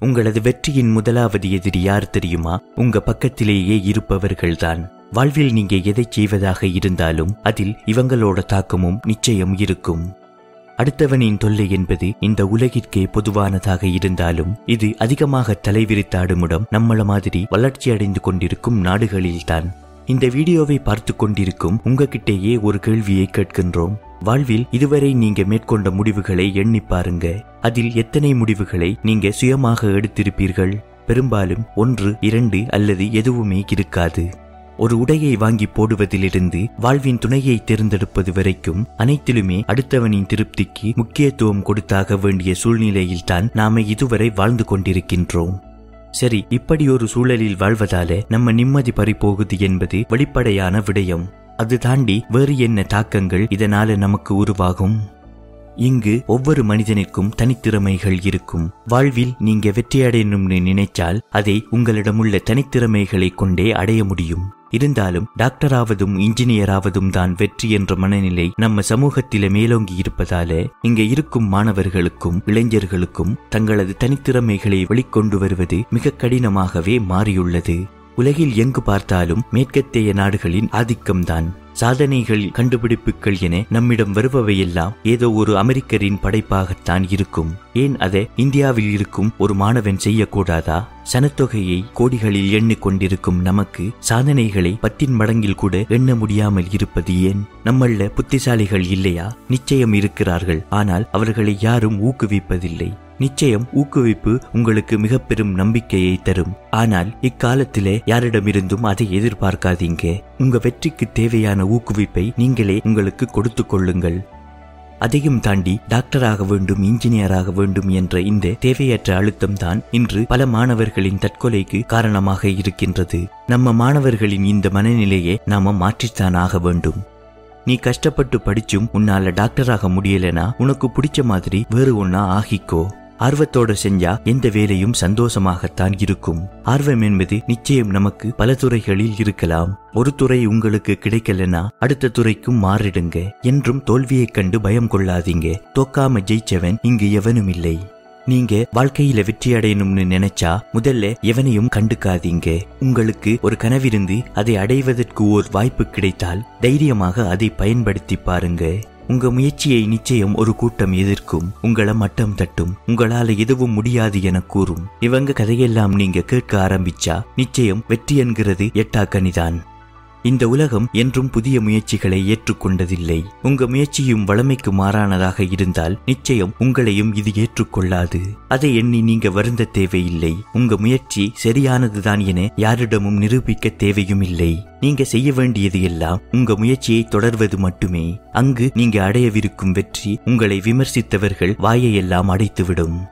உங்களது வெற்றியின் முதலாவது எதிரி யார் தெரியுமா? உங்க பக்கத்திலேயே இருப்பவர்கள்தான். வாழ்வில் நீங்க எதை செய்வதாக இருந்தாலும் அதில் இவங்களோட தாக்கமும் நிச்சயம் இருக்கும். அடுத்தவனின் தொல்லை என்பது இந்த உலகிற்கே பொதுவானதாக இருந்தாலும் இது அதிகமாக தலைவிரித்தாடுமிடம் நம்மள மாதிரி வளர்ச்சி அடைந்து கொண்டிருக்கும் நாடுகளில்தான். இந்த வீடியோவை பார்த்து கொண்டிருக்கும் உங்ககிட்டேயே ஒரு கேள்வியை கேட்கின்றோம். வாழ்வில் இதுவரை நீங்க மேற்கொண்ட முடிவுகளை எண்ணி பாருங்க. அதில் எத்தனை முடிவுகளை நீங்க சுயமாக எடுத்திருப்பீர்கள்? பெரும்பாலும் ஒன்று இரண்டு அல்லது எதுவுமே இருக்காது. ஒரு உடையை வாங்கி போடுவதிலிருந்து வாழ்வின் துணையை தேர்ந்தெடுப்பது வரைக்கும் அனைத்திலுமே அடுத்தவனின் திருப்திக்கு முக்கியத்துவம் கொடுத்தாக வேண்டிய சூழ்நிலையில்தான் நாம இதுவரை வாழ்ந்து கொண்டிருக்கின்றோம். சரி இப்படி ஒரு சூழலில் வாழ்வதால நம்ம நிம்மதி பறிபோகுது என்பது வெளிப்படையான விடயம். அது தாண்டி வேறு என்ன தாக்கங்கள் இதனால நமக்கு உருவாகும்? இங்கு ஒவ்வொரு மனிதனுக்கும் தனித்திறமைகள் இருக்கும். வாழ்வில் நீங்க வெற்றியடையணும்னு நினைச்சால் அதை உங்களிடமுள்ள தனித்திறமைகளை கொண்டே அடைய முடியும். இருந்தாலும் டாக்டராவதும் இன்ஜினியராவதும் தான் வெற்றி என்ற மனநிலை நம்ம சமூகத்தில மேலோங்கி இருப்பதால இங்க இருக்கும் மாணவர்களுக்கும் இளைஞர்களுக்கும் தங்களது தனித்திறமைகளை வெளிக்கொண்டு வருவது மிக கடினமாகவே மாறியுள்ளது. உலகில் எங்கு பார்த்தாலும் மேற்கத்தேய நாடுகளின் ஆதிக்கம்தான். சாதனைகள் கண்டுபிடிப்புகள் என நம்மிடம் வருபவையெல்லாம் ஏதோ ஒரு அமெரிக்கரின் படைப்பாகத்தான் இருக்கும். ஏன் அதை இந்தியாவில் இருக்கும் ஒரு மாணவன் செய்யக்கூடாதா? சனத்தொகையை கோடிகளில் எண்ணிக்கொண்டிருக்கும் நமக்கு சாதனைகளை பத்தின் மடங்கில் கூட எண்ண முடியாமல் இருப்பது ஏன்? நம்மள புத்திசாலிகள் இல்லையா? நிச்சயம் இருக்கிறார்கள். ஆனால் அவர்களை யாரும் ஊக்குவிப்பதில்லை. நிச்சயம் ஊக்குவிப்பு உங்களுக்கு மிக பெரும் நம்பிக்கையை தரும். ஆனால் இக்காலத்திலே யாரிடமிருந்தும் அதை எதிர்பார்க்காதீங்க. உங்க வெற்றிக்கு தேவையான ஊக்குவிப்பை நீங்களே உங்களுக்கு கொடுத்து கொள்ளுங்கள். அதையும் தாண்டி டாக்டராக வேண்டும் இன்ஜினியராக வேண்டும் என்ற இந்த தேவையற்ற அழுத்தம் தான் இன்று பல மாணவர்களின் தற்கொலைக்கு காரணமாக இருக்கின்றது. நம்ம மாணவர்களின் இந்த மனநிலையை நாம மாற்றித்தான் ஆக வேண்டும். நீ கஷ்டப்பட்டு படிச்சும் உன்னால டாக்டராக முடியலனா உனக்கு பிடிச்ச மாதிரி வேறு ஒன்னா ஆகிக்கோ. ஆர்வத்தோட செஞ்சா எந்த வேலையும் சந்தோஷமாகத்தான் இருக்கும். ஆர்வம் என்பது நிச்சயம் நமக்கு பல துறைகளில் இருக்கலாம். ஒரு துறை உங்களுக்கு கிடைக்கலனா அடுத்த துறைக்கும் மாறிடுங்க. என்றும் தோல்வியைக் கண்டு பயம் கொள்ளாதீங்க. தோக்காம ஜெயிச்சவன் இங்கு எவனும் இல்லை. நீங்க வாழ்க்கையில வெற்றி அடையணும்னு நினைச்சா முதல்ல எவனையும் கண்டுக்காதீங்க. உங்களுக்கு ஒரு கனவிருந்து அதை அடைவதற்கு ஓர் வாய்ப்பு கிடைத்தால் தைரியமாக அதை பயன்படுத்தி பாருங்க. உங்க முயற்சியை நிச்சயம் ஒரு கூட்டம் எதிர்க்கும். உங்களை மட்டம் தட்டும். உங்களால எதுவும் முடியாது என கூறும். இவங்க கதையெல்லாம் நீங்க கேட்க ஆரம்பிச்சா நிச்சயம் வெற்றி என்கிறது எட்டா கனிதான் இந்த உலகம் என்றும் புதிய முயற்சிகளை ஏற்றுக்கொண்டதில்லை. உங்க முயற்சியும் வளமைக்கு மாறானதாக இருந்தால் நிச்சயம் உங்களையும் இது ஏற்றுக்கொள்ளாது. அதை எண்ணி நீங்க வருந்த தேவையில்லை. உங்க முயற்சி சரியானதுதான் என யாரிடமும் நிரூபிக்க தேவையும் இல்லை நீங்க செய்ய வேண்டியது எல்லாம் உங்க முயற்சியை தொடர்வது மட்டுமே. அங்கு நீங்க அடையவிருக்கும் வெற்றி உங்களை விமர்சித்தவர்கள் வாயையெல்லாம் அடைத்துவிடும்.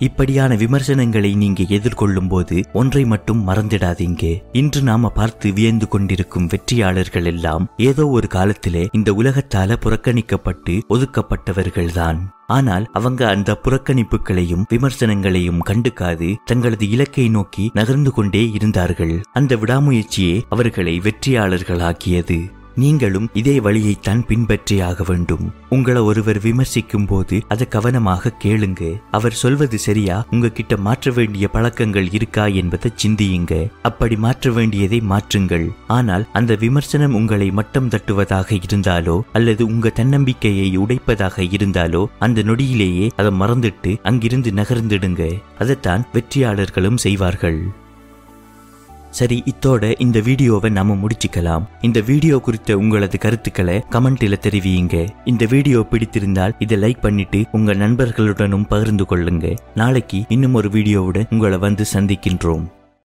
இப்படியான விமர்சனங்களை நீங்க எதிர்கொள்ளும் போது ஒன்றை மட்டும் மறந்திடாதீங்க. இன்று நாம பார்த்து வியந்து கொண்டிருக்கும் வெற்றியாளர்கள் எல்லாம் ஏதோ ஒரு காலத்திலே இந்த உலகத்தால புறக்கணிக்கப்பட்டு ஒதுக்கப்பட்டவர்கள்தான். ஆனால் அவங்க அந்த புறக்கணிப்புகளையும் விமர்சனங்களையும் கண்டுக்காது தங்களது இலக்கை நோக்கி நகர்ந்து கொண்டே இருந்தார்கள். அந்த விடாமுயற்சியே அவர்களை வெற்றியாளர்களாக்கியது. நீங்களும் இதே வழியைத்தான் பின்பற்றியாக வேண்டும். உங்களை ஒருவர் விமர்சிக்கும் போது அதை கவனமாக கேளுங்க. அவர் சொல்வது சரியா? உங்ககிட்ட மாற்ற வேண்டிய பழக்கங்கள் இருக்கா என்பதை சிந்தியுங்க. அப்படி மாற்ற வேண்டியதை மாற்றுங்கள். ஆனால் அந்த விமர்சனம் உங்களை மட்டம் தட்டுவதாக இருந்தாலோ அல்லது உங்க தன்னம்பிக்கையை உடைப்பதாக இருந்தாலோ அந்த நொடியிலேயே அதை மறந்துட்டு அங்கிருந்து நகர்ந்திடுங்க. அதைத்தான் வெற்றியாளர்களும் செய்வார்கள். சரி இத்தோட இந்த வீடியோவை நம்ம முடிச்சுக்கலாம். இந்த வீடியோ குறித்த உங்களது கருத்துக்களை கமெண்ட்ல தெரிவியுங்க. இந்த வீடியோ பிடித்திருந்தால் இதை லைக் பண்ணிட்டு உங்க நண்பர்களுடனும் பகிர்ந்து கொள்ளுங்க. நாளைக்கு இன்னும் ஒரு வீடியோவுடன் உங்களை வந்து சந்திக்கின்றோம்.